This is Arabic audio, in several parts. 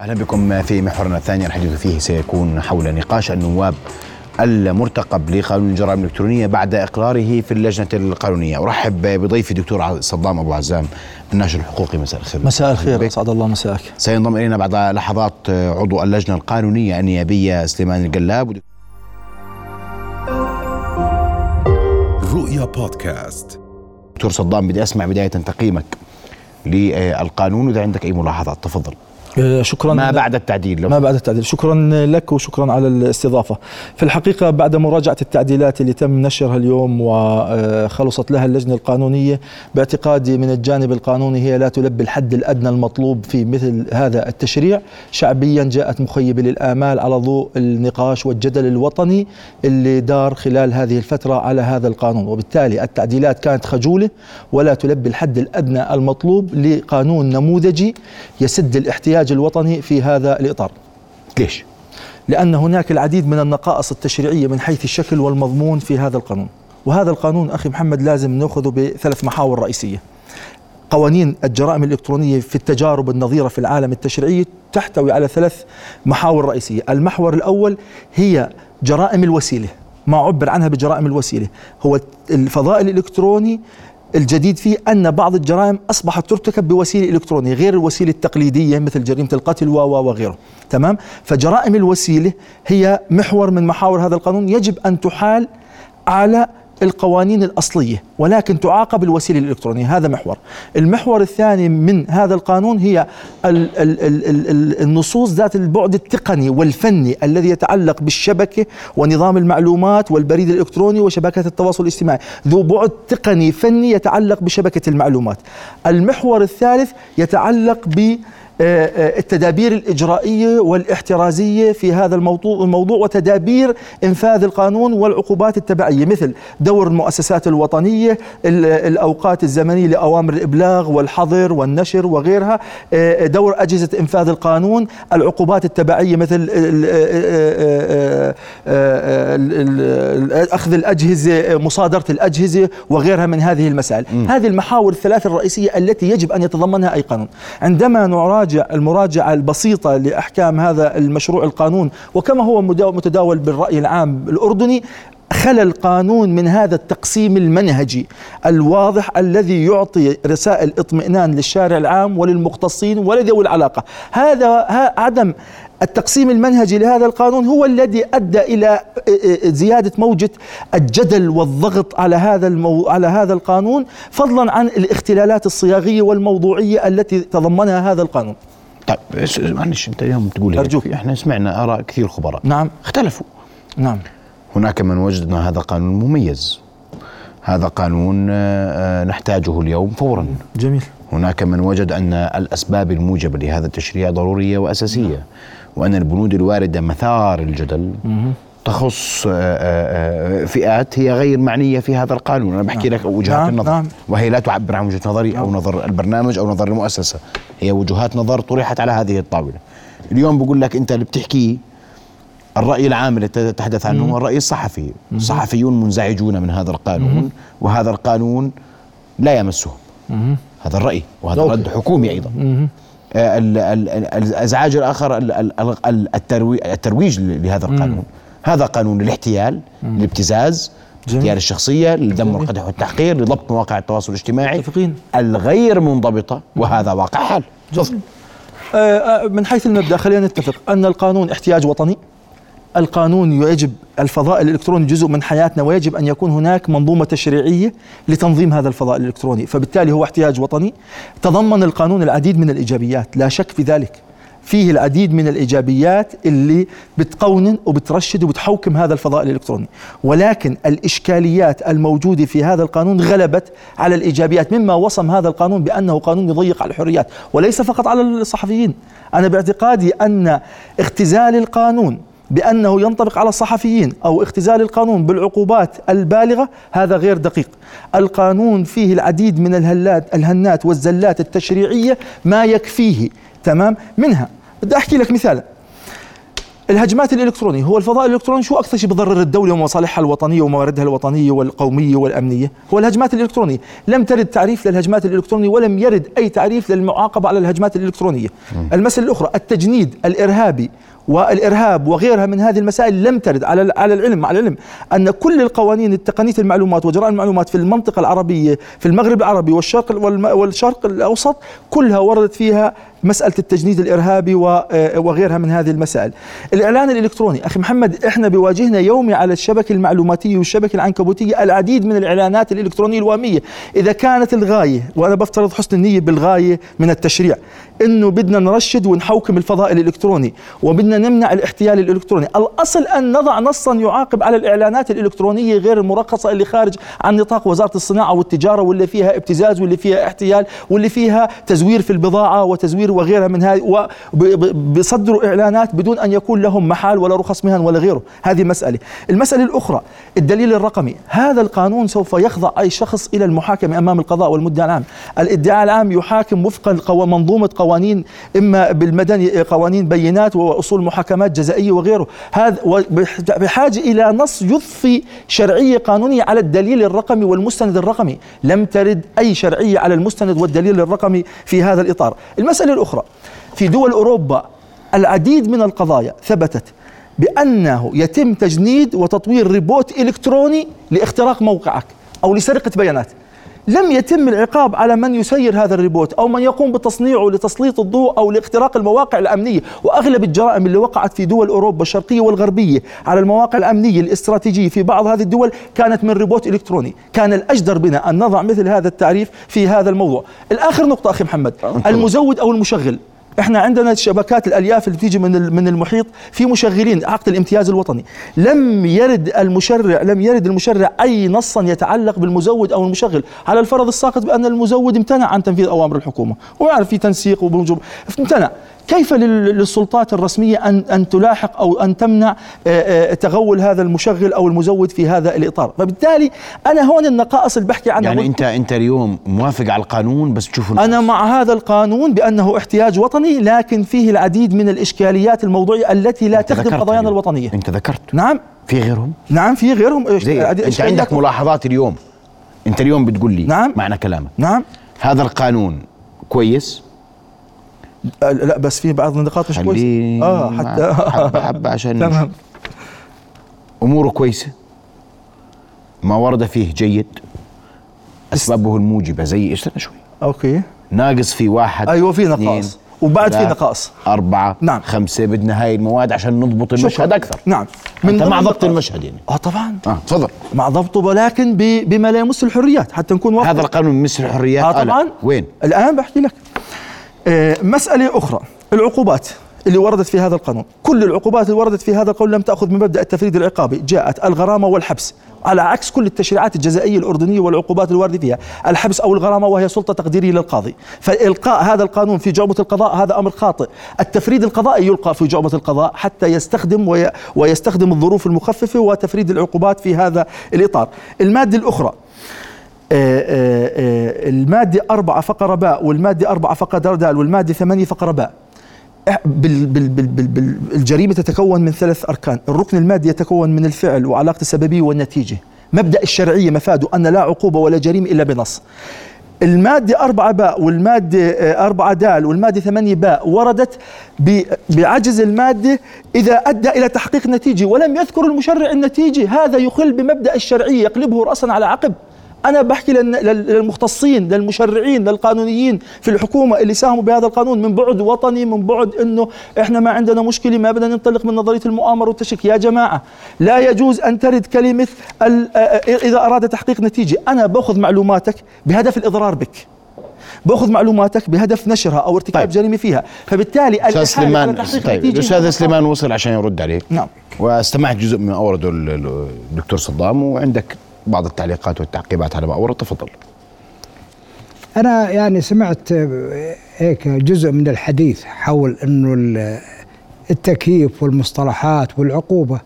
أهلا بكم في محورنا الثاني الحديث فيه سيكون حول نقاش النواب المرتقب لقانون الجرائم الإلكترونية بعد إقراره في اللجنة القانونية، أرحب بضيفي دكتور صدام أبو عزام الناشر الحقوقي مساء الخير. مساء الخير أسعد الله مساك. سينضم إلينا بعد لحظات عضو اللجنة القانونية النيابية سليمان القلاب. رؤيا بودكاست. دكتور صدام بدي أسمع بداية تقييمك للقانون وإذا عندك أي ملاحظات تفضل. آه، شكرا ما بعد التعديل لو ما بعد التعديل. شكرا لك وشكرا على الاستضافة. في الحقيقة بعد مراجعة التعديلات اللي تم نشرها اليوم وخلصت لها اللجنة القانونية باعتقادي من الجانب القانوني هي لا تلبي الحد الأدنى المطلوب في مثل هذا التشريع. شعبيا جاءت مخيبة للآمال على ضوء النقاش والجدل الوطني اللي دار خلال هذه الفترة على هذا القانون. وبالتالي التعديلات كانت خجولة ولا تلبي الحد الأدنى المطلوب لقانون نموذجي يسد الاحتياج الإنتاج الوطني في هذا الإطار. ليش؟ لأن هناك العديد من النقائص التشريعية من حيث الشكل والمضمون في هذا القانون. وهذا القانون أخي محمد لازم نأخذه بثلاث محاور رئيسية. قوانين الجرائم الإلكترونية في التجارب النظيرة في العالم التشريعي تحتوي على ثلاث محاور رئيسية. المحور الأول هي جرائم الوسيلة. ما عبر عنها بجرائم الوسيلة. هو الفضاء الإلكتروني الجديد فيه أن بعض الجرائم أصبحت ترتكب بوسيلة إلكترونية غير الوسيلة التقليدية مثل جريمة القتل و وغيره. تمام؟ فجرائم الوسيلة هي محور من محاور هذا القانون. يجب أن تحال على القوانين الأصلية ولكن تعاقب الوسيلة الإلكترونية. هذا محور. المحور الثاني من هذا القانون هي ال ال ال ال النصوص ذات البعد التقني والفني الذي يتعلق بالشبكة ونظام المعلومات والبريد الإلكتروني وشبكات التواصل الاجتماعي. ذو بعد تقني فني يتعلق بشبكة المعلومات. المحور الثالث يتعلق ب التدابير الإجرائية والاحترازية في هذا الموضوع, الموضوع وتدابير إنفاذ القانون والعقوبات التبعية مثل دور المؤسسات الوطنية الأوقات الزمنية لأوامر الإبلاغ والحظر والنشر وغيرها آه، دور أجهزة إنفاذ القانون العقوبات التبعية مثل أخذ الأجهزة مصادرة الأجهزة وغيرها من هذه المسائل م. هذه المحاور الثلاث الرئيسية التي يجب أن يتضمنها أي قانون عندما نراجع نراجع المراجعة البسيطة لأحكام هذا المشروع القانون. وكما هو متداول بالرأي العام الأردني خلى القانون من هذا التقسيم المنهجي الواضح الذي يعطي رسائل اطمئنان للشارع العام وللمختصين ولذوي العلاقة. هذا عدم التقسيم المنهجي لهذا القانون هو الذي أدى إلى زيادة موجة الجدل والضغط على هذا المو... على هذا القانون فضلا عن الاختلالات الصياغية والموضوعية التي تضمنها هذا القانون. طيب معلش أنت اليوم تقول أرجوك. إحنا سمعنا آراء كثير خبراء. نعم. اختلفوا. نعم. هناك من وجد ان هذا قانون مميز. هذا قانون آه، نحتاجه اليوم فورا. جميل. هناك من وجد أن الأسباب الموجبة لهذا التشريع ضرورية وأساسية. نعم. وأن البنود الواردة مثار الجدل تخص آه، آه، آه، فئات هي غير معنية في هذا القانون. أنا بحكي نعم. لك وجهات نعم. النظر. نعم. وهي لا تعبر عن وجهة نظري نعم. أو نظر البرنامج أو نظر المؤسسة. هي وجهات نظر طرحت على هذه الطاولة. اليوم بقول لك أنت اللي بتحكيه الرأي العام اللي تتحدث عنه هو الرأي الصحفي. الصحفيون منزعجون من هذا القانون وهذا القانون لا يمسهم. هذا الرأي وهذا رد حكومي أيضا. الأزعاج الآخر الترويج لهذا القانون. هذا قانون للاحتيال الابتزاز اغتيال الشخصية للدم والقدح والتحقير لضبط مواقع التواصل الاجتماعي متفقين. الغير منضبطة وهذا واقع حال. آه، آه، من حيث المبدأ خلينا نتفق أن القانون احتياج وطني. القانون يجب الفضاء الإلكتروني جزء من حياتنا ويجب أن يكون هناك منظومة تشريعية لتنظيم هذا الفضاء الإلكتروني، فبالتالي هو احتياج وطني. تضمن القانون العديد من الإيجابيات، لا شك في ذلك. فيه العديد من الإيجابيات اللي بتقونن وبترشد وبتحوكم هذا الفضاء الإلكتروني، ولكن الإشكاليات الموجودة في هذا القانون غلبت على الإيجابيات مما وصم هذا القانون بأنه قانون يضيق على الحريات، وليس فقط على الصحفيين. أنا باعتقادي أن اختزال القانون بأنه ينطبق على الصحفيين أو اختزال القانون بالعقوبات البالغة هذا غير دقيق. القانون فيه العديد من الهلات الهنات والزلات التشريعية ما يكفيه. تمام؟ منها بدي أحكي لك مثال الهجمات الإلكترونية هو الفضاء الإلكتروني شو أكثر شيء بضرر الدولة ومصالحها الوطنية ومواردها الوطنية والقومية والأمنية؟ هو الهجمات الإلكترونية. لم ترد تعريف للهجمات الإلكترونية ولم يرد أي تعريف للمعاقبة على الهجمات الإلكترونية. المسألة الأخرى التجنيد الإرهابي. والإرهاب وغيرها من هذه المسائل لم ترد على على العلم على العلم أن كل القوانين التقنية المعلومات وجرائم المعلومات في المنطقة العربية في المغرب العربي والشرق والشرق الأوسط كلها وردت فيها مسألة التجنيد الإرهابي آه، وغيرها من هذه المسائل. الإعلان الإلكتروني أخي محمد إحنا بواجهنا يومي على الشبكة المعلوماتية والشبكة العنكبوتية العديد من الإعلانات الإلكترونية الوهمية. إذا كانت الغاية وأنا بفترض حسن النية بالغاية من التشريع إنه بدنا نرشد ونحوكم الفضاء الإلكتروني وبدنا نمنع الاحتيال الإلكتروني، الأصل أن نضع نصا يعاقب على الإعلانات الإلكترونية غير المرخصة اللي خارج عن نطاق وزارة الصناعة والتجارة واللي فيها ابتزاز واللي فيها احتيال واللي فيها تزوير في البضاعة وتزوير وغيرها من هذه وبيصدروا إعلانات بدون أن يكون لهم محال ولا رخص مهن ولا غيره، هذه مسألة، المسألة الأخرى الدليل الرقمي، هذا القانون سوف يخضع أي شخص إلى المحاكمة أمام القضاء والمدعي العام، الإدعاء العام يحاكم وفقا منظومة قوانين إما بالمدني قوانين بينات وأصول محاكمات جزائية وغيره. هذا بحاجة إلى نص يضفي شرعية قانونية على الدليل الرقمي والمستند الرقمي. لم ترد أي شرعية على المستند والدليل الرقمي في هذا الإطار. المسألة الأخرى في دول أوروبا العديد من القضايا ثبتت بأنه يتم تجنيد وتطوير روبوت إلكتروني لاختراق موقعك أو لسرقة بيانات لم يتم العقاب على من يسير هذا الروبوت أو من يقوم بتصنيعه لتسليط الضوء أو لاختراق المواقع الأمنية. وأغلب الجرائم اللي وقعت في دول أوروبا الشرقية والغربية على المواقع الأمنية الاستراتيجية في بعض هذه الدول كانت من روبوت إلكتروني. كان الأجدر بنا أن نضع مثل هذا التعريف في هذا الموضوع. الآخر نقطة أخي محمد. المزود أو المشغل. إحنا عندنا شبكات الألياف اللي بتيجي من من المحيط في مشغلين عقد الامتياز الوطني. لم يرد المشرع لم يرد المشرع أي نصا يتعلق بالمزود أو المشغل على الفرض الساقط بأن المزود امتنع عن تنفيذ أوامر الحكومة ويعرف في تنسيق وبوجوب امتنع. كيف للسلطات الرسمية أن أن تلاحق أو أن تمنع آه، آه، تغول هذا المشغل أو المزود في هذا الإطار؟ فبالتالي أنا هون النقائص اللي بحكي عنها يعني أنت أنت اليوم موافق على القانون بس تشوف أنا مع هذا القانون بأنه احتياج وطني لكن فيه العديد من الإشكاليات الموضوعية التي لا تخدم قضايانا الوطنية. أنت ذكرت. نعم. في غيرهم؟ نعم في غيرهم. أنت عندك؟ ملاحظات اليوم؟ أنت اليوم بتقول لي نعم. معنى كلامك. نعم. هذا القانون كويس؟ لا بس في بعض النقاط مش كويسة. آه حتى حبة حبة عشان تمام. أموره كويسة. ما ورد فيه جيد. أسبابه الموجبة زي استنى شوي. أوكي. ناقص في واحد أيوه في نقاص. وبعد في نقاص. أربعة نعم. خمسة بدنا هاي المواد عشان نضبط المشهد أكثر. نعم. من مع ضبط المشهد يعني. آه طبعا. آه تفضل. مع ضبطه ولكن بما لا يمس الحريات. حتى نكون واضح هذا القانون يمس الحريات. آه طبعا. آه وين؟ الآن بحكي لك. آه، مسألة أخرى العقوبات اللي وردت في هذا القانون. كل العقوبات اللي وردت في هذا القانون لم تأخذ من مبدأ التفريد العقابي جاءت الغرامة والحبس على عكس كل التشريعات الجزائية الأردنية والعقوبات الواردة فيها الحبس أو الغرامة وهي سلطة تقديرية للقاضي. فإلقاء هذا القانون في جعبة القضاء هذا أمر خاطئ. التفريد القضائي يلقى في جعبة القضاء حتى يستخدم وي ويستخدم الظروف المخففة وتفريد العقوبات في هذا الإطار. المادة الأخرى آه، آه، آه، المادة أربعة فقرة باء والمادة أربعة فقرة دال والمادة ثمانية فقرة باء. الجريمة تتكون من ثلاث أركان. الركن المادي يتكون من الفعل وعلاقة السببية والنتيجة. مبدأ الشرعية مفاده أن لا عقوبة ولا جريمة إلا بنص. المادة أربعة باء والمادة أربعة دال والمادة ثمانية باء وردت بعجز المادة إذا أدى إلى تحقيق نتيجة ولم يذكر المشرع النتيجة. هذا يخل بمبدأ الشرعية يقلبه رأسا على عقب. أنا بحكي للمختصين للمشرعين للقانونيين في الحكومة اللي ساهموا بهذا القانون من بعد وطني من بعد إنه إحنا ما عندنا مشكلة ما بدنا ننطلق من نظرية المؤامرة والتشكيك. يا جماعة لا يجوز أن ترد كلمة إذا أراد تحقيق نتيجة. أنا بأخذ معلوماتك بهدف الإضرار بك. بأخذ معلوماتك بهدف نشرها أو ارتكاب طيب. جريمة فيها. فبالتالي أستاذ سليمان طيب الاستاذ سليمان وصل عشان يرد عليك. نعم. واستمعت جزء من اورده الدكتور صدام وعندك بعض التعليقات والتعقيبات. على ما أورد تفضل. أنا يعني سمعت هيك جزء من الحديث حول أنه التكييف والمصطلحات والعقوبة.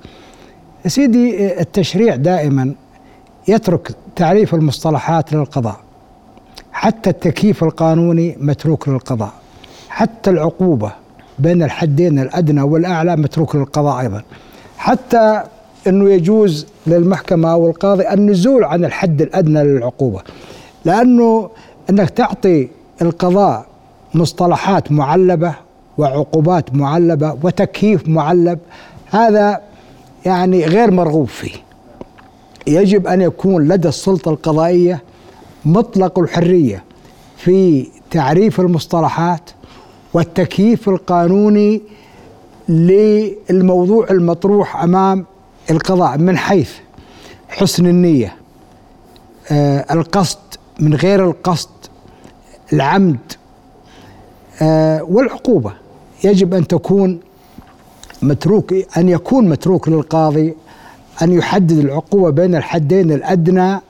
سيدي التشريع دائما يترك تعريف المصطلحات للقضاء. حتى التكييف القانوني متروك للقضاء. حتى العقوبة بين الحدين الأدنى والأعلى متروك للقضاء أيضا. حتى أنه يجوز للمحكمة أو القاضي النزول عن الحد الأدنى للعقوبة. لأنه أنك تعطي القضاء مصطلحات معلبة وعقوبات معلبة وتكييف معلب هذا يعني غير مرغوب فيه. يجب أن يكون لدى السلطة القضائية مطلق الحرية في تعريف المصطلحات والتكييف القانوني للموضوع المطروح أمام القضاء من حيث حسن النية آه القصد من غير القصد العمد آه والعقوبة. يجب أن تكون متروك أن يكون متروك للقاضي أن يحدد العقوبة بين الحدين الأدنى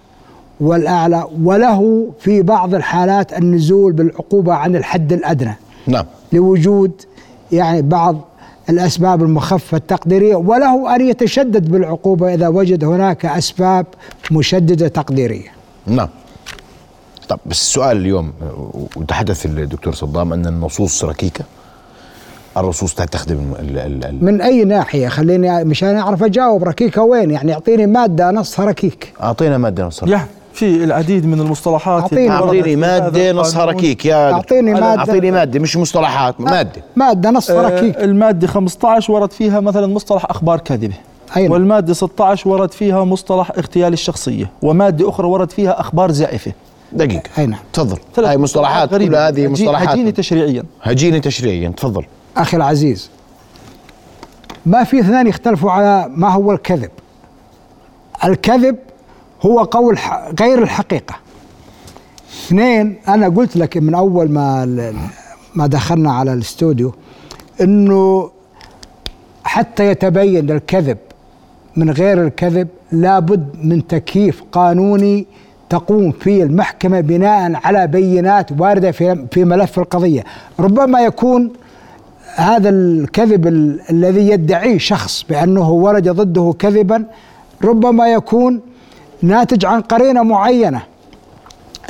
والأعلى وله في بعض الحالات النزول بالعقوبة عن الحد الأدنى. نعم. لوجود يعني بعض الأسباب المخففة التقديرية وله أن يتشدد بالعقوبة إذا وجد هناك أسباب مشددة تقديرية. نعم. طب بس السؤال اليوم وتحدث الدكتور صدام أن النصوص ركيكة؟ الرصوص تستخدم ال ال ال من أي ناحية؟ خليني مشان أعرف أجاوب ركيكة وين؟ يعني يعطيني مادة نصها ركيك. أعطينا مادة نصها يعني في العديد من المصطلحات أعطيني في مادة هذا نصها القانون. ركيك يا أعطيني دكتور. مادة. أعطيني مادة مش مصطلحات مادة. مادة نصها آه، ركيك المادة 15 ورد فيها مثلا مصطلح أخبار كاذبة. أين؟ والمادة 16 ورد فيها مصطلح اغتيال الشخصية. ومادة أخرى ورد فيها أخبار زائفة. دقيقه اي نعم تفضل هاي مصطلحات كل غريبة. هذه مصطلحات. هجيني تشريعيا. هجيني تشريعيا تفضل. أخي العزيز ما في اثنين يختلفوا على ما هو الكذب. الكذب هو قول غير الحقيقة. اثنين أنا قلت لك من أول ما ما دخلنا على الاستوديو إنه حتى يتبين الكذب من غير الكذب لابد من تكييف قانوني تقوم فيه المحكمة بناء على بينات واردة في في ملف القضية. ربما يكون هذا الكذب ال- الذي يدعيه شخص بأنه ورد ضده كذبا ربما يكون ناتج عن قرينة معينة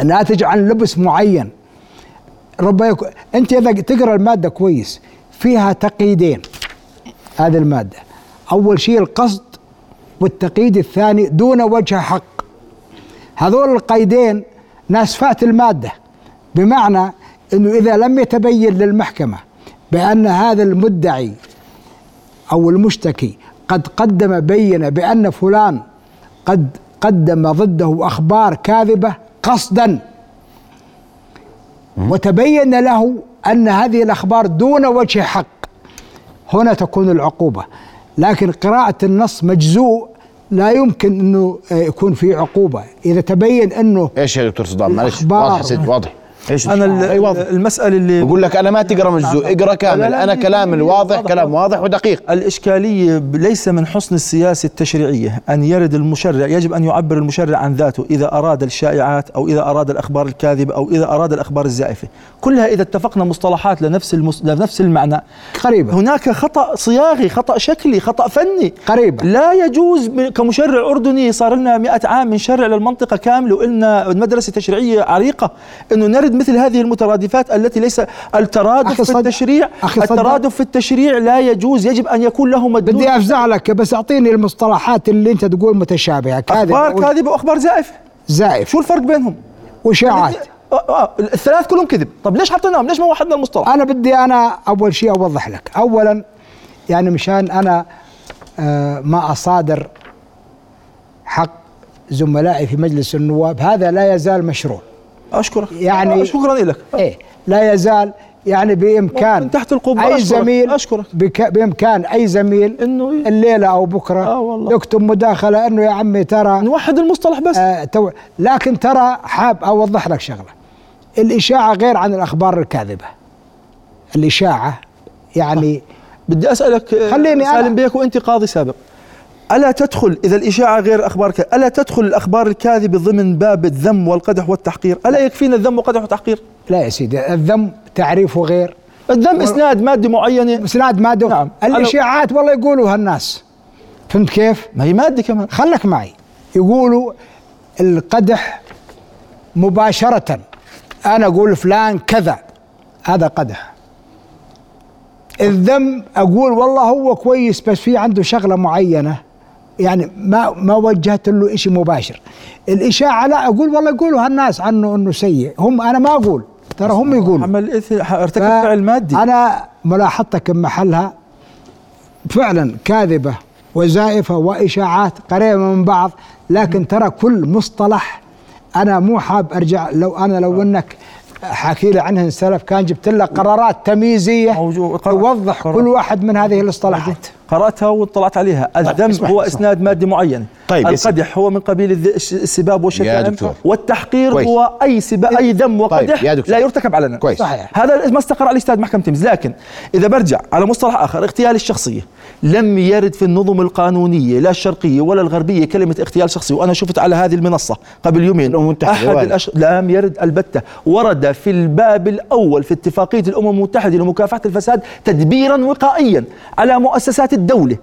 ناتج عن لبس معين. ربما يكون أنت إذا تقرأ المادة كويس فيها تقييدين هذه المادة. أول شيء القصد والتقييد الثاني دون وجه حق. هذول القيدين ناسفات المادة بمعنى أنه إذا لم يتبين للمحكمة بأن هذا المدعي أو المشتكي قد قدم بينة بأن فلان قد قدم ضده أخبار كاذبة قصدا. وتبين له أن هذه الأخبار دون وجه حق. هنا تكون العقوبة. لكن قراءة النص مجزوء. لا يمكن آه، يكون في عقوبة. إذا تبين أنه إيش يا دكتور صدام؟ معلش. واضح واضح. إيش أنا ال- أي واضح. المسألة اللي بقول لك أنا ما تقرأ مجزوء اقرأ كامل. لا، أنا لا، كلام لا، الواضح واضح، كلام واضح. ودقيق. الإشكالية ب- ليس من حسن السياسة التشريعية أن يرد المشرع يجب أن يعبر المشرع عن ذاته إذا أراد الشائعات أو إذا أراد الأخبار الكاذبة أو إذا أراد الأخبار الزائفة. كلها إذا اتفقنا مصطلحات لنفس المس... لنفس المعنى. قريبة هناك خطأ صياغي خطأ شكلي خطأ فني. قريبة لا يجوز كمشرع أردني صار لنا مئة عام من شرع للمنطقة كاملة وإلنا مدرسة تشريعية عريقة أنه نرد مثل هذه المترادفات التي ليس الترادف في التشريع. الترادف في التشريع لا يجوز يجب أن يكون له مدلول بدي أفزع لك بس أعطيني المصطلحات اللي أنت تقول متشابهة. كاذب أخبار أو كاذبة وأخبار زائفة زائف. شو الفرق بينهم؟ وشاعات آه، آه، الثلاث كلهم كذب. طب ليش حطيناهم ليش ما وحدنا المصطلح؟ أنا بدي أنا أول شيء أوضح لك. أولا يعني مشان أنا آه، ما أصادر حق زملائي في مجلس النواب هذا لا يزال مشروع. أشكرك. يعني- آه، شكرا لك. إيه لا يزال يعني بإمكان من تحت القبة أي أشكرك، زميل أشكرك. بك بإمكان أي زميل إنه ي- الليلة أو بكرة آه والله. يكتب مداخلة إنه يا عمي ترى نوحد المصطلح بس. آه تو لكن ترى حاب أوضح لك شغلة. الإشاعة غير عن الأخبار الكاذبة. الإشاعة يعني بدي أسألك آه، خليني سالم بيك وأنت قاضي سابق. ألا تدخل إذا الإشاعة غير أخبار كاذبه ألا تدخل الأخبار الكاذبة ضمن باب الذم والقدح والتحقير؟ ألا يكفينا الذم والقدح والتحقير؟ لا يا سيدي الذم تعريفه غير. الذم إسناد ماده معينة. إسناد ماده نعم. الإشاعات والله يقولوها الناس. فهمت كيف؟ ما هي مادة كمان. خلك معي. يقولوا القدح مباشرة. أنا أقول فلان كذا هذا قدح. الذم أقول والله هو كويس بس في عنده شغلة معينة. يعني ما ما وجهت له شيء مباشر. الإشاعة لا أقول والله يقولوا هالناس عنه إنه سيء. هم أنا ما أقول. ترى هم يقولوا. عمل ارتكب فعل مادي. أنا ملاحظتك محلها فعلا كاذبة وزائفة وإشاعات قريبة من بعض لكن ترى كل مصطلح أنا مو حاب أرجع. لو أنا لو إنك حكي لي عنه سلف كان جبت لك قرارات تمييزية توضح. كل واحد من هذه الاصطلاحات. قرأتها واطلعت عليها الذم اسمح- هو. إسناد مادي معين طيب،. القدح هو من قبيل السباب والشتائم دكتور. والتحقير كويس. هو أي سبا أي ذم وقدح دكتور. لا يرتكب علنا كويس. صحيح. هذا ما استقر عليه أستاذ محكمة تميز لكن إذا برجع على مصطلح آخر اغتيال الشخصية لم يرد في النظم القانونية لا الشرقية ولا الغربية كلمة اغتيال شخصي وأنا شفت على هذه المنصة قبل يومين الأمم المتحدة أحد. الأش... لم يرد البتة ورد في الباب الأول في اتفاقية الأمم المتحدة لمكافحة الفساد تدبيرا وقائيا على مؤسسات الدولة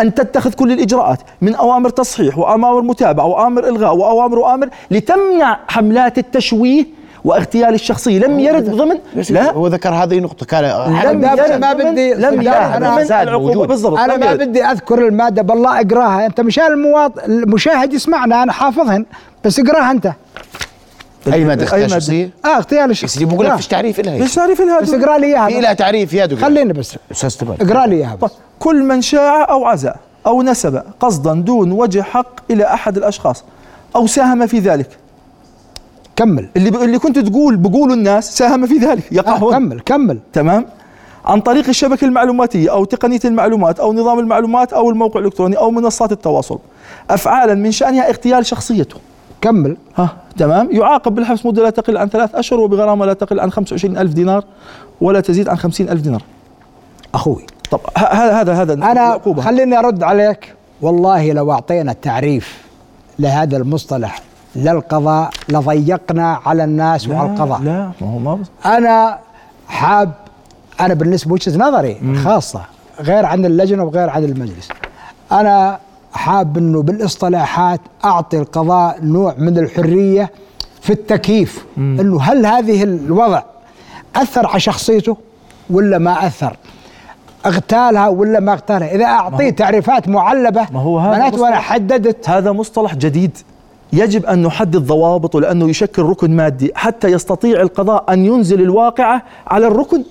أن تتخذ كل الإجراءات من أوامر تصحيح وأوامر متابعة وأوامر إلغاء وأوامر وأوامر لتمنع حملات التشويه واغتيال الشخصية. لم يرد ضمن لا. هو ذكر هذه النقطة كان لم يرد ما بدي- لم يرد أنا العقوبة. بالضبط أنا لم ما. بدي أذكر المادة بالله اقراها. أنت مشان المواطن المشاهد يسمعنا أنا حافظهن بس اقراها أنت. أي مادة؟ أي اختيار؟ شخصية آه اغتيال يا الشخص سيدي بقول لك اقراها. فيش تعريف لها ليش تعريف لها بس اقرأ لي في اياها لها تعريف يا دكتور خليني بس. أستاذ تبان اقرأ لي إياها بس. كل من شاع أو عزا أو نسب قصدا دون وجه حق إلى أحد الأشخاص أو ساهم في ذلك. كمل. اللي ب... اللي كنت تقول بقولوا الناس ساهم في ذلك. يقع آه كمل كمل. تمام؟ عن طريق الشبكة المعلوماتية أو تقنية المعلومات أو نظام المعلومات أو الموقع الإلكتروني أو منصات التواصل. أفعالا من شأنها اغتيال شخصيته. كمل. ها تمام. يعاقب بالحبس مدة لا تقل عن ثلاث أشهر وبغرامة لا تقل عن 25 ألف دينار ولا تزيد عن 50 ألف دينار. أخوي. طب هذا هذا هذا أنا العقوبة. خليني أرد عليك. والله لو أعطينا تعريف لهذا المصطلح للقضاء لضيقنا على الناس لا وعلى القضاء لا ما هو ما. أنا حاب أنا بالنسبة وجهة نظري خاصة غير عن اللجنة وغير عن المجلس أنا حاب إنه بالاصطلاحات أعطي القضاء نوع من الحرية في التكييف. إنه هل هذه الوضع أثر على شخصيته ولا ما أثر؟ أغتالها ولا ما أغتالها؟ إذا أعطيه تعريفات معلبة ما هو هذا معناته أنا. حددت. هذا مصطلح جديد. يجب أن نحدد ضوابطه لأنه يشكل ركن مادي حتى يستطيع القضاء أن ينزل الواقعة على الركن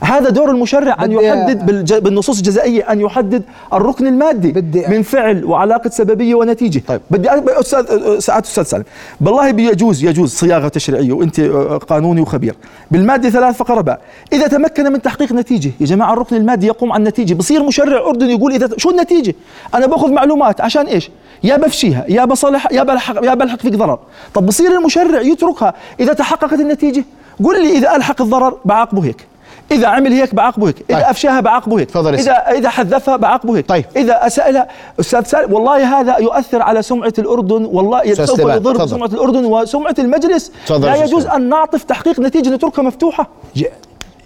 هذا دور المشرع أن يحدد. بالنصوص الجزائية أن يحدد الركن المادي بدي- من فعل وعلاقة سببية ونتيجة. طيب. بدي أستاذ سعادة أستاذ سالم. بالله بيجوز يجوز صياغة تشريعية وأنت قانوني وخبير. بالمادة ثلاث فقرة باء. إذا تمكن من تحقيق نتيجة يا جماعة الركن المادي يقوم عن النتيجة بصير مشرع أردني يقول إذا شو النتيجة؟ أنا باخذ معلومات عشان إيش؟ يا بفشيها يا بصلح يا بلحق يا بلحق فيك ضرر. طب بصير المشرع يتركها إذا تحققت النتيجة؟ قل لي إذا ألحق الضرر بعاقبه هيك. إذا عمل هيك بعاقبه هيك، إذا طيب. أفشاها بعاقبه هيك، تفضل يا إذا إذا حذفها بعاقبه هيك، طيب. إذا أسألها أستاذ سالم والله هذا يؤثر على سمعة الأردن والله سوف يضر تفضل. بسمعة الأردن وسمعة المجلس تفضل لا يجوز. أن نعطف تحقيق نتيجة نتركها مفتوحة ج-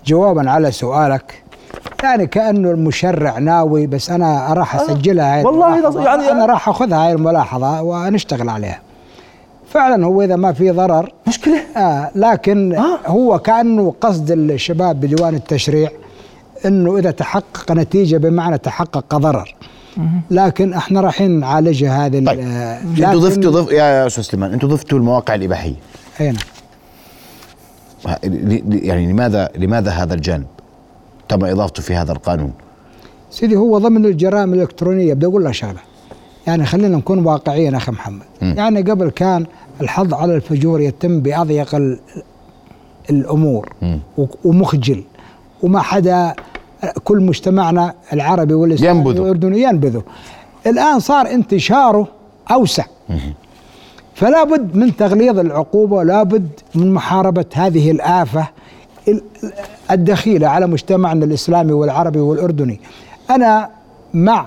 جوابا على سؤالك يعني كأنه المشرع ناوي بس أنا راح أسجلها هاي والله الملاحظة. يعني- أنا راح أخذها هاي الملاحظة ونشتغل عليها فعلا هو إذا ما في ضرر مشكلة؟ آه لكن آه. هو كأنه قصد الشباب بديوان التشريع إنه إذا تحقق نتيجة بمعنى تحقق ضرر. لكن إحنا رايحين نعالجها هذه طيب. آه، أنتوا ضفتوا ضف يا أستاذ سليمان أنتوا ضفتوا المواقع الإباحية. أي نعم. يعني لماذا لماذا هذا الجانب؟ تم إضافته في هذا القانون. سيدي هو ضمن الجرائم الإلكترونية بدي أقول لك شغلة. يعني خلينا نكون واقعيين أخي محمد مم. يعني قبل كان الحظ على الفجور يتم بأضيق ال- الأمور. و- ومخجل وما حدا كل مجتمعنا العربي والإسلامي. والأردني ينبذه الآن صار انتشاره أوسع فلا بد من تغليظ العقوبة لا بد من محاربة هذه الآفة ال- الدخيلة على مجتمعنا الإسلامي والعربي والأردني أنا مع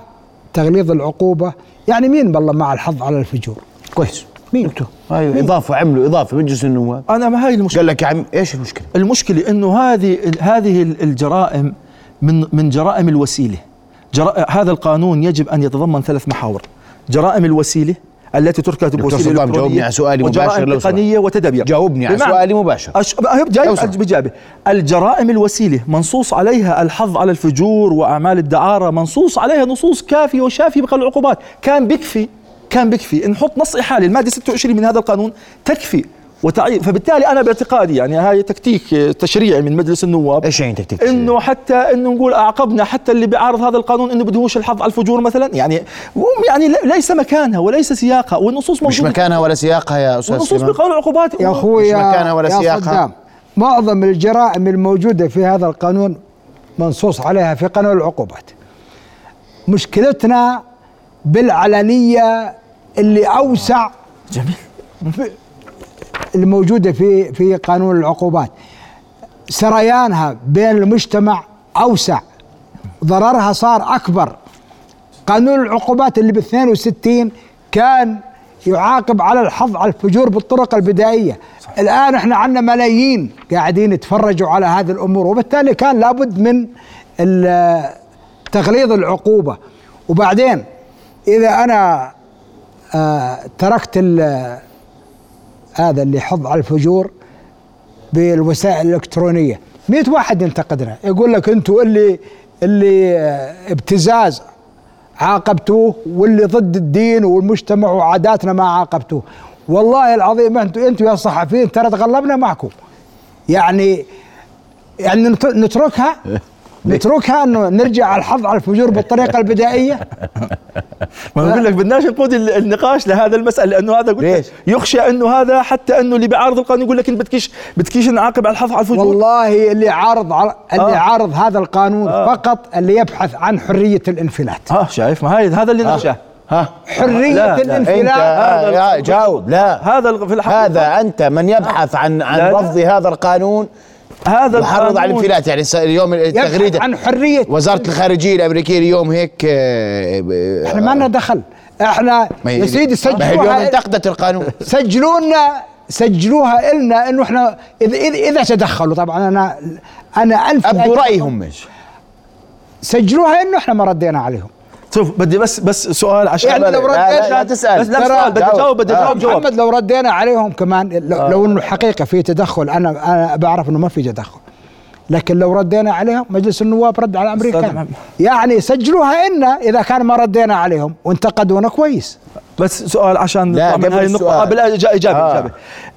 تغليظ العقوبة يعني مين بالله مع الحظ على الفجور؟ كويس. مين؟ أيوه إضافة عملوا إضافة مجلس النواب أنا ما هاي المشكلة. قال لك يا عم إيش المشكلة؟ المشكلة إنه هذه هذه الجرائم من من جرائم الوسيلة. جرا هذا القانون يجب أن يتضمن ثلاث محاور. جرائم الوسيلة التي دكتور بوسيله جاوبني على سؤالي مباشر. تقنية وتدابير جاوبني على سؤالي مباشر. أش... جاي لو سمحت. بإجابة الجرائم الوسيلة منصوص عليها الحظ على الفجور وأعمال الدعارة منصوص عليها نصوص كافية وشافية بقانون العقوبات كان بكفي كان بكفي نحط نص إحالي المادة 26 من هذا القانون تكفي وتعيين فبالتالي أنا باعتقادي يعني هاي تكتيك تشريعي من مجلس النواب إيش يعني تكتيك إنه حتى إنه نقول اعاقبنا حتى اللي بيعارض هذا القانون إنه بدهوش الحظ على الفجور مثلا يعني يعني ليس مكانها وليس سياقها والنصوص مش موجودة. مكانها ولا سياقها يا أستاذ والنصوص سليمان؟ بقانون العقوبات. يا أخوي مش مكانها ولا يا سياقها. صدام معظم الجرائم الموجودة في هذا القانون منصوص عليها في قانون العقوبات. مشكلتنا بالعلنية اللي أوسع جميل. الموجودة في في قانون العقوبات. سريانها بين المجتمع أوسع. ضررها صار أكبر. قانون العقوبات اللي ب 62 كان يعاقب على الحظ على الفجور بالطرق البدائية. الآن إحنا عندنا ملايين قاعدين يتفرجوا على هذه الأمور وبالتالي كان لابد من تغليظ العقوبة. وبعدين إذا أنا آه تركت هذا اللي يحض على الفجور بالوسائل الإلكترونية. 100 واحد ينتقدنا. يقول لك أنتوا اللي اللي آه، ابتزاز عاقبتوه واللي ضد الدين والمجتمع وعاداتنا ما عاقبتوه. والله العظيم أنتوا أنتوا يا صحفيين ترى تغلبنا معكم. يعني يعني نت- نتركها؟ نتركها إنه نرجع على الحظ على الفجور بالطريقة البدائية ما بقول لك بدناش نقود ال- النقاش لهذا المسألة لأنه هذا قلت ليش؟ يخشى أنه هذا حتى أنه اللي بيعارض القانون يقول لك أنت بدكيش بدكيش نعاقب على الحظ على الفجور والله اللي عارض على اللي آه. عارض هذا القانون آه. فقط اللي يبحث عن حرية الانفلات ها شايف ما هاي هذا اللي نخشاه ها حرية لا، لا. انت الانفلات هذا يا جاوب لا هذا في الحقيقة هذا أنت من يبحث عن عن لا، لا. رفض هذا القانون هذا يحرض على الانفلات يعني اليوم التغريده عن حرية وزارة الخارجية الأمريكية اليوم هيك آه، ب- إحنا ما لنا دخل. إحنا يا سيدي ما هي اليوم سجلوها انتقدت القانون. سجلوا لنا سجلوها لنا إنه إحنا اذا اذا, تدخلوا طبعا أنا أنا انفي ابدوا رأيهم إيش سجلوها إنه إحنا ما ردينا عليهم. شوف بدي بس بس سؤال عشان يعني لو لا، لا، تسأل. بس لا سؤال بدي جاوب. أجاوب بدي آه. اجاوب جواب محمد لو ردينا عليهم كمان لو, لو إنه حقيقة في تدخل أنا أنا بعرف إنه ما في تدخل لكن لو ردينا عليهم مجلس النواب رد على محمد. يعني سجلوها لنا إذا كان ما ردينا عليهم وانتقدونا كويس. بس سؤال عشان لا، نطلع من هاي النقطة. إجا- إجابة آه. إجابة.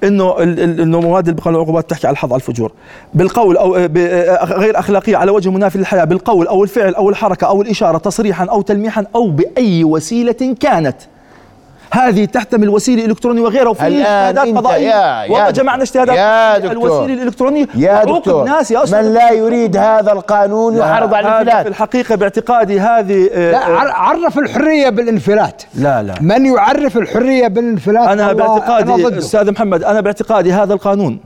إنه ال- ال- إنه مواد القانون العقوبات تحكي على الحظ على الفجور. بالقول أو ب- غير أخلاقية على وجه منافي للحياة بالقول أو الفعل أو الحركة أو الإشارة تصريحا أو تلميحا أو بأي وسيلة كانت. هذه تحتمل وسيله الكترونيه وغيرها وفي اجتهادات أنت قضائيه يا- يا والله. جمعنا اجتهادات يا دكتور. الوسيلة الإلكترونية يا دكتور الناس يا. من لا يريد هذا القانون يحرض على هذا في الانفلات الحقيقة باعتقادي هذه آه، لا عر- عرف الحرية بالانفلات لا لا من يعرف الحرية بالانفلات أنا باعتقادي أنا. أستاذ محمد أنا باعتقادي هذا القانون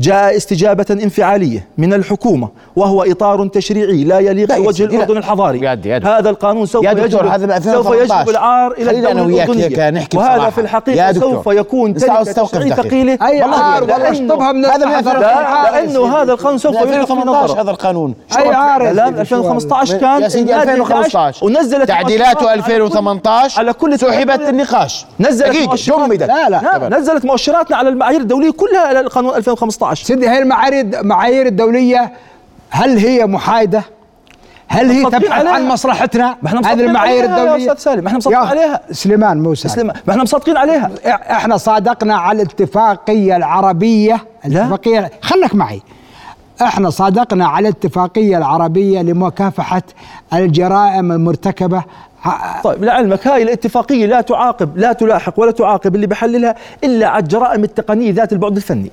جاء استجابة انفعالية من الحكومة وهو إطار تشريعي لا يليق بوجه. الأردن الحضاري. يا دكتور. هذا القانون سوف يجلب سوف 2018. يجلب العار إلى الدولة الأردنية وهذا. في الحقيقة. سوف يكون توقف تشريعي. ثقيلة. والله عار والله اشطبها من هذا من الأحد 2015. لا لأنه هذا القانون سوف يلقي في 2018 نظره هذا القانون. اي عار يا لا سيدي، 2015 شو كان يا سيدي المادة 2015 ونزلت تعديلاته مؤشرات على كل- 2018 على كل سحبت النقاش. نزلت جمدت. لا، لا. نزلت مؤشراتنا على المعايير الدولية كلها. إلى القانون 2015 سيدي هاي المعايير المعايير الدولية هل هي محايدة؟ هل هي تبحث. عن مصلحتنا؟ ما إحنا هذه المعايير عليها يا الدولية أستاذ سالم، إحنا مصدقين عليها. سليمان مو سالم اسلم ما إحنا مصدقين عليها إحنا صادقنا على الاتفاقية العربية لا. الاتفاقية خليك معي إحنا صادقنا على الاتفاقية العربية لمكافحة الجرائم المرتكبة طيب لعلمك هاي الاتفاقية لا تعاقب لا تلاحق ولا تعاقب اللي بحللها إلا على الجرائم التقنية ذات البعد الفني.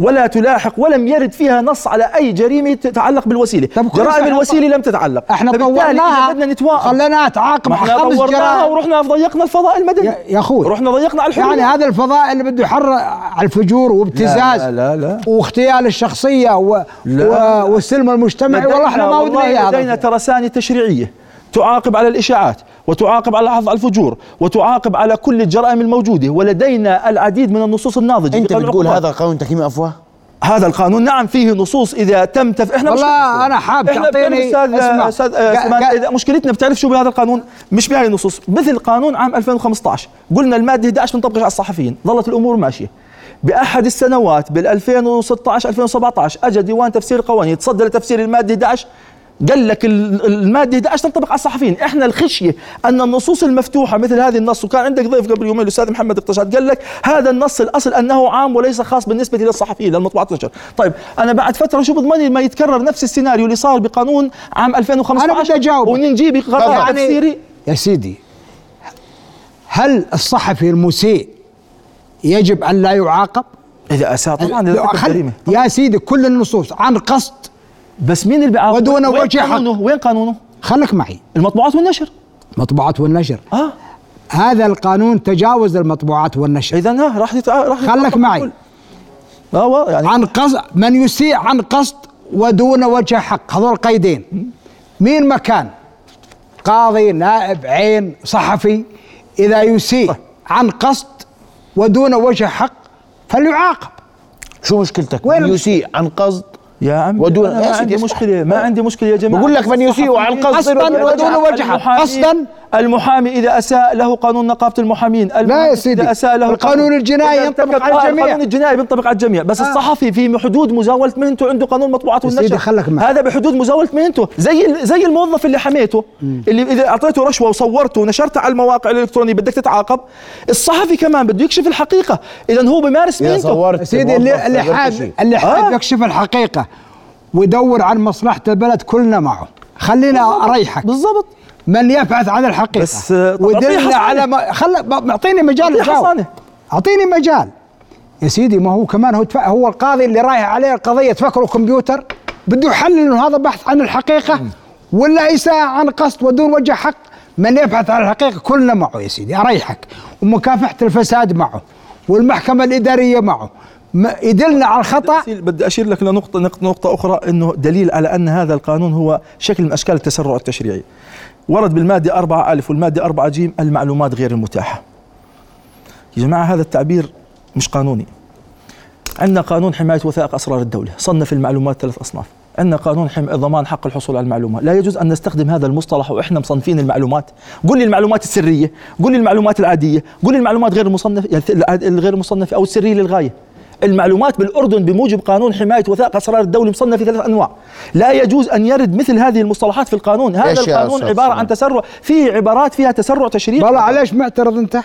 ولا تلاحق ولم يرد فيها نص على أي جريمة تتعلق كويس، جرائم إحنا الوسيلة لم تتعلق. إحنا طورناها بدنا نتواقب خليناها تعاقب ما مع إحنا خمس جرائم. ورحنا ضيقنا الفضاء المدني. يا- أخوي. رحنا ضيقنا على الحرية. يعني هذا الفضاء اللي بده يحرر على الفجور وابتزاز لا، لا، لا. واغتيال الشخصية و... لا. و... والسلم المجتمعي والله إحنا ما ودنا إياه لدينا هذا ترسانة تشريعية. تعاقب على الإشاعات وتعاقب على على الفجور وتعاقب على كل الجرائم الموجودة ولدينا العديد من النصوص الناضجة قانون بتقول. هذا القانون تحكيم أفواه؟ هذا القانون نعم فيه نصوص إذا تم تف... إحنا والله مش أنا حاب تعطيني- أستاذ. أستاذ إذا مشكلتنا بتعرف شو بهذا القانون؟ مش بهاي النصوص. مثل قانون عام 2015 قلنا المادة 11 بنطبقش على الصحفيين ظلت الأمور ماشية. بأحد السنوات بال 2016 2017 اجى ديوان تفسير القوانين تصدى لتفسير المادة 11 قال لك ال- المادة 11 تنطبق على الصحفيين، إحنا الخشية أن النصوص المفتوحة مثل هذه النص وكان عندك ضيف قبل يومين الأستاذ محمد اقتشاد قال لك هذا النص الأصل أنه عام وليس خاص بالنسبة للصحفيين للمطبوعات والنشر، طيب أنا بعد فترة شو بضمني ما يتكرر نفس السيناريو اللي صار بقانون عام 2015 أنا بدي أجاوبك. ونجيب قرار يعني- تفسيري. يا سيدي هل الصحفي المسيء يجب أن لا يعاقب؟ إذا أساء طبعا يا سيدي كل النصوص عن قصد بس مين اللي بيعاقب ودون وين وجه حق. قانونه؟ وين قانونه؟ خلك معي. المطبوعات والنشر. مطبوعات والنشر. آه. هذا القانون تجاوز المطبوعات والنشر. اذا ها راح يتع... راح خلك معي. آه يعني عن قصد من يسيء عن قصد ودون وجه حق. هذول قيدين. مين مكان؟ قاضي نائب عين صحفي. إذا يسيء عن قصد ودون وجه حق فليعاقب. شو مشكلتك؟ وين يسيء عن قصد يا عم ودون- ما عندي. مشكلة ما عندي مشكلة يا جماعة بقول لك من يسيء وعن قصد قصداً ودون وجه حق. المحامي- قصداً. المحامي إذا أساء له قانون نقابة المحامين لا يا سيدي. إذا أساء له القانون قانون- الجنائي ينطبق على آه، الجميع. القانون الجنائي بينطبق على الجميع بس آه. الصحفي في حدود مزاولة مهنته عنده قانون مطبوعات والنشر سيدي خلك معي. هذا بحدود مزاولة مهنته زي ال- زي الموظف اللي حميته اللي إذا أعطيته رشوة وصورته ونشرته على المواقع الإلكترونية بدك تتعاقب الصحفي كمان بده يكشف الحقيقة اذا هو بيمارس اذا مهنته صورت سيدي اللي, حاب. اللي حاب آه. يكشف الحقيقة ويدور عن مصلحة البلد كلنا معه. خلينا أريحك. بالضبط. من يبحث عن الحقيقة. بس، ودلنا. على ما خل أعطيني مجال أجاوب. أعطيني مجال. يا سيدي ما هو كمان هو. هو القاضي اللي رايح عليه القضية تفكره كمبيوتر بده يحلل إنه هذا بحث عن الحقيقة. ولا اساءه عن قصد ودون وجه حق. من يبحث عن الحقيقة كلنا معه يا سيدي. أريحك. ومكافحة الفساد معه. والمحكمة الإدارية معه. يدلنا على الخطأ. بدي اشير لك لنقطه نقطة أخرى إنه دليل على أن هذا القانون هو شكل من أشكال التسرع التشريعي. ورد بالمادة 4 ألف والمادة 4 جيم المعلومات غير المتاحة. يا جماعة هذا التعبير مش قانوني. عندنا قانون حماية وثائق أسرار الدولة. صنف المعلومات ثلاث أصناف. عندنا قانون حم... ضمان حق الحصول على المعلومة. لا يجوز أن نستخدم هذا المصطلح وإحنا مصنفين المعلومات. قل لي المعلومات السرية قل لي المعلومات العادية قل لي المعلومات غير المصنفه يعني الغير المصنفه أو السرية للغاية. المعلومات بالأردن بموجب قانون حماية وثائق اسرار الدولة مصنف في ثلاث أنواع. لا يجوز أن يرد مثل هذه المصطلحات في القانون. هذا القانون عبارة عن؟ تسرع فيه عبارات فيها تسرع تشريعي والله عليش معترض أنت؟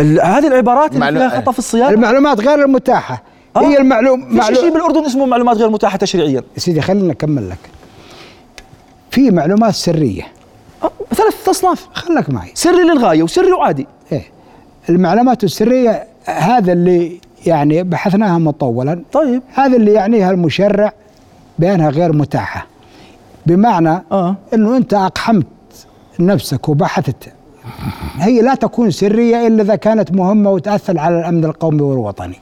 ال- هذه العبارات اللي فيها خطأ في الصياغة. المعلومات غير المتاحة. آه. هي المعلوم في شيء بالأردن اسمه معلومات غير متاحة تشريعيا. يا سيدي خلينا أكمل لك. في معلومات سرية. آه، ثلاث أصناف. خلك معي. سري للغاية وسري وعادي. إيه. المعلومات السرية هذا اللي يعني بحثناها مطولا. طيب. هذا اللي يعنيها المشرع بأنها غير متاحة. بمعنى آه. إنه أنت أقحمت نفسك وبحثت. هي لا تكون سرية إلا إذا كانت مهمة وتأثر على الأمن القومي والوطني.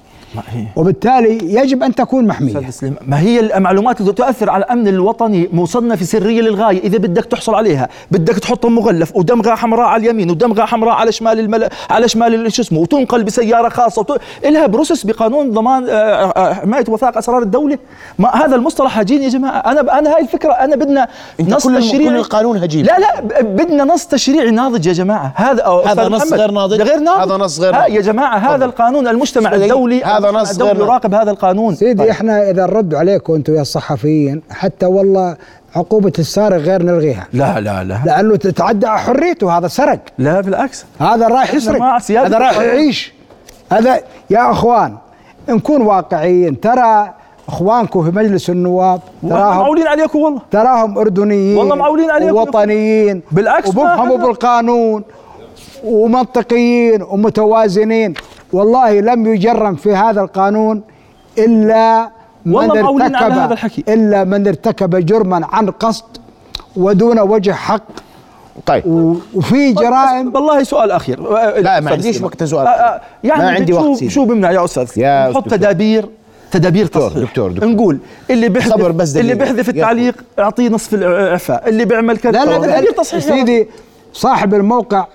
وبالتالي يجب أن تكون محمية ما هي المعلومات اللي تؤثر على الأمن الوطني مصنفه سرية للغاية إذا بدك تحصل عليها بدك تحط مغلف ودمغة حمراء على اليمين ودمغة حمراء على شمال المل... على شمال شو اسمه وتنقل بسيارة خاصة وت... لها بروسس بقانون ضمان آه، آه، حماية وثائق أسرار الدولة ما هذا المصطلح هجين يا جماعة أنا أنا هاي الفكرة أنا بدنا نص كل تشريعي كل القانون هجين. لا لا بدنا نص تشريعي ناضج يا جماعة هذا أو هذا نص غير ناضج؟ غير ناضج هذا نص غير ناضج. يا جماعة هذا القانون المجتمع. الدولي هذا المجتمع نص الدولي غير- يراقب هذا القانون. سيدي طيب. إحنا إذا نرد عليكم أنتم يا الصحفيين حتى والله عقوبة السارق غير نلغيها. لا لا لا. لأنه تتعدى على حريته هذا سرق. لا بالعكس. هذا رايح يسرق. هذا رايح. يعيش. هذا يا إخوان نكون واقعيين ترى إخوانكم في مجلس النواب والله تراهم معولين عليكم والله. تراهم أردنيين والله معولين عليكم. ووطنيين. بالعكس وبفهموا بالقانون. ومنطقيين ومتوازنين والله لم يجرم في هذا القانون إلا والله من معولين على ارتكب هذا الحكي. إلا من ارتكب جرما عن قصد ودون وجه حق طيب وفي جرائم والله سؤال أخير لا، ما عنديش وقت سؤال. يعني ما عندي شو وقت سيدي. شو بمنع يا أستاذ يا نحط دكتور. تدابير تدابير دكتور، تصحيح دكتور، دكتور. نقول اللي بيحذف بس دليل. اللي بيحذف. التعليق اعطيه نصف الاعفاء اللي بيعمل كذا لا لا تدابير لا تصحيح سيدي صاحب الموقع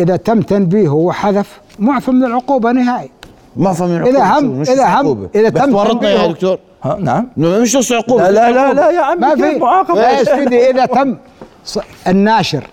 إذا تم تنبيهه وحذف معفى من العقوبة نهائي. ما فهم إذا هم إذا هم إذا تم ورطنا يا تنبيهه- دكتور. ها نعم. مش نص عقوبه لا لا لا, لا يا عمي ما في معاقبه يا سيدي إذا تم الناشر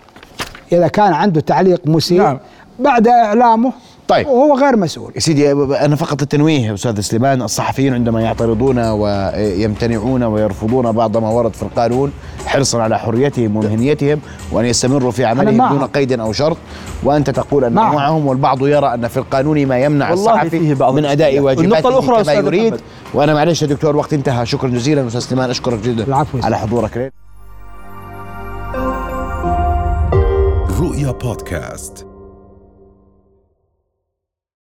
إذا كان عنده تعليق مسيء نعم. بعد إعلامه طيب. وهو غير مسؤول يا سيدي أنا فقط التنويه أستاذ سليمان الصحفيين عندما يعترضون ويمتنعون ويرفضون بعض ما ورد في القانون حرصا على حريتهم ومهنيتهم وأن يستمروا في عملهم. دون قيد أو شرط وأنت تقول أن معهم. معهم والبعض يرى أن في القانون ما يمنع الصحفي فيه بعض من أداء. واجباته النقطة الأخرى كما يريد محمد. وأنا معلش يا دكتور وقت انتهى شكرا جزيلا أستاذ سليمان أشكرك جدا العفو يا على حضورك رؤيا بودكاست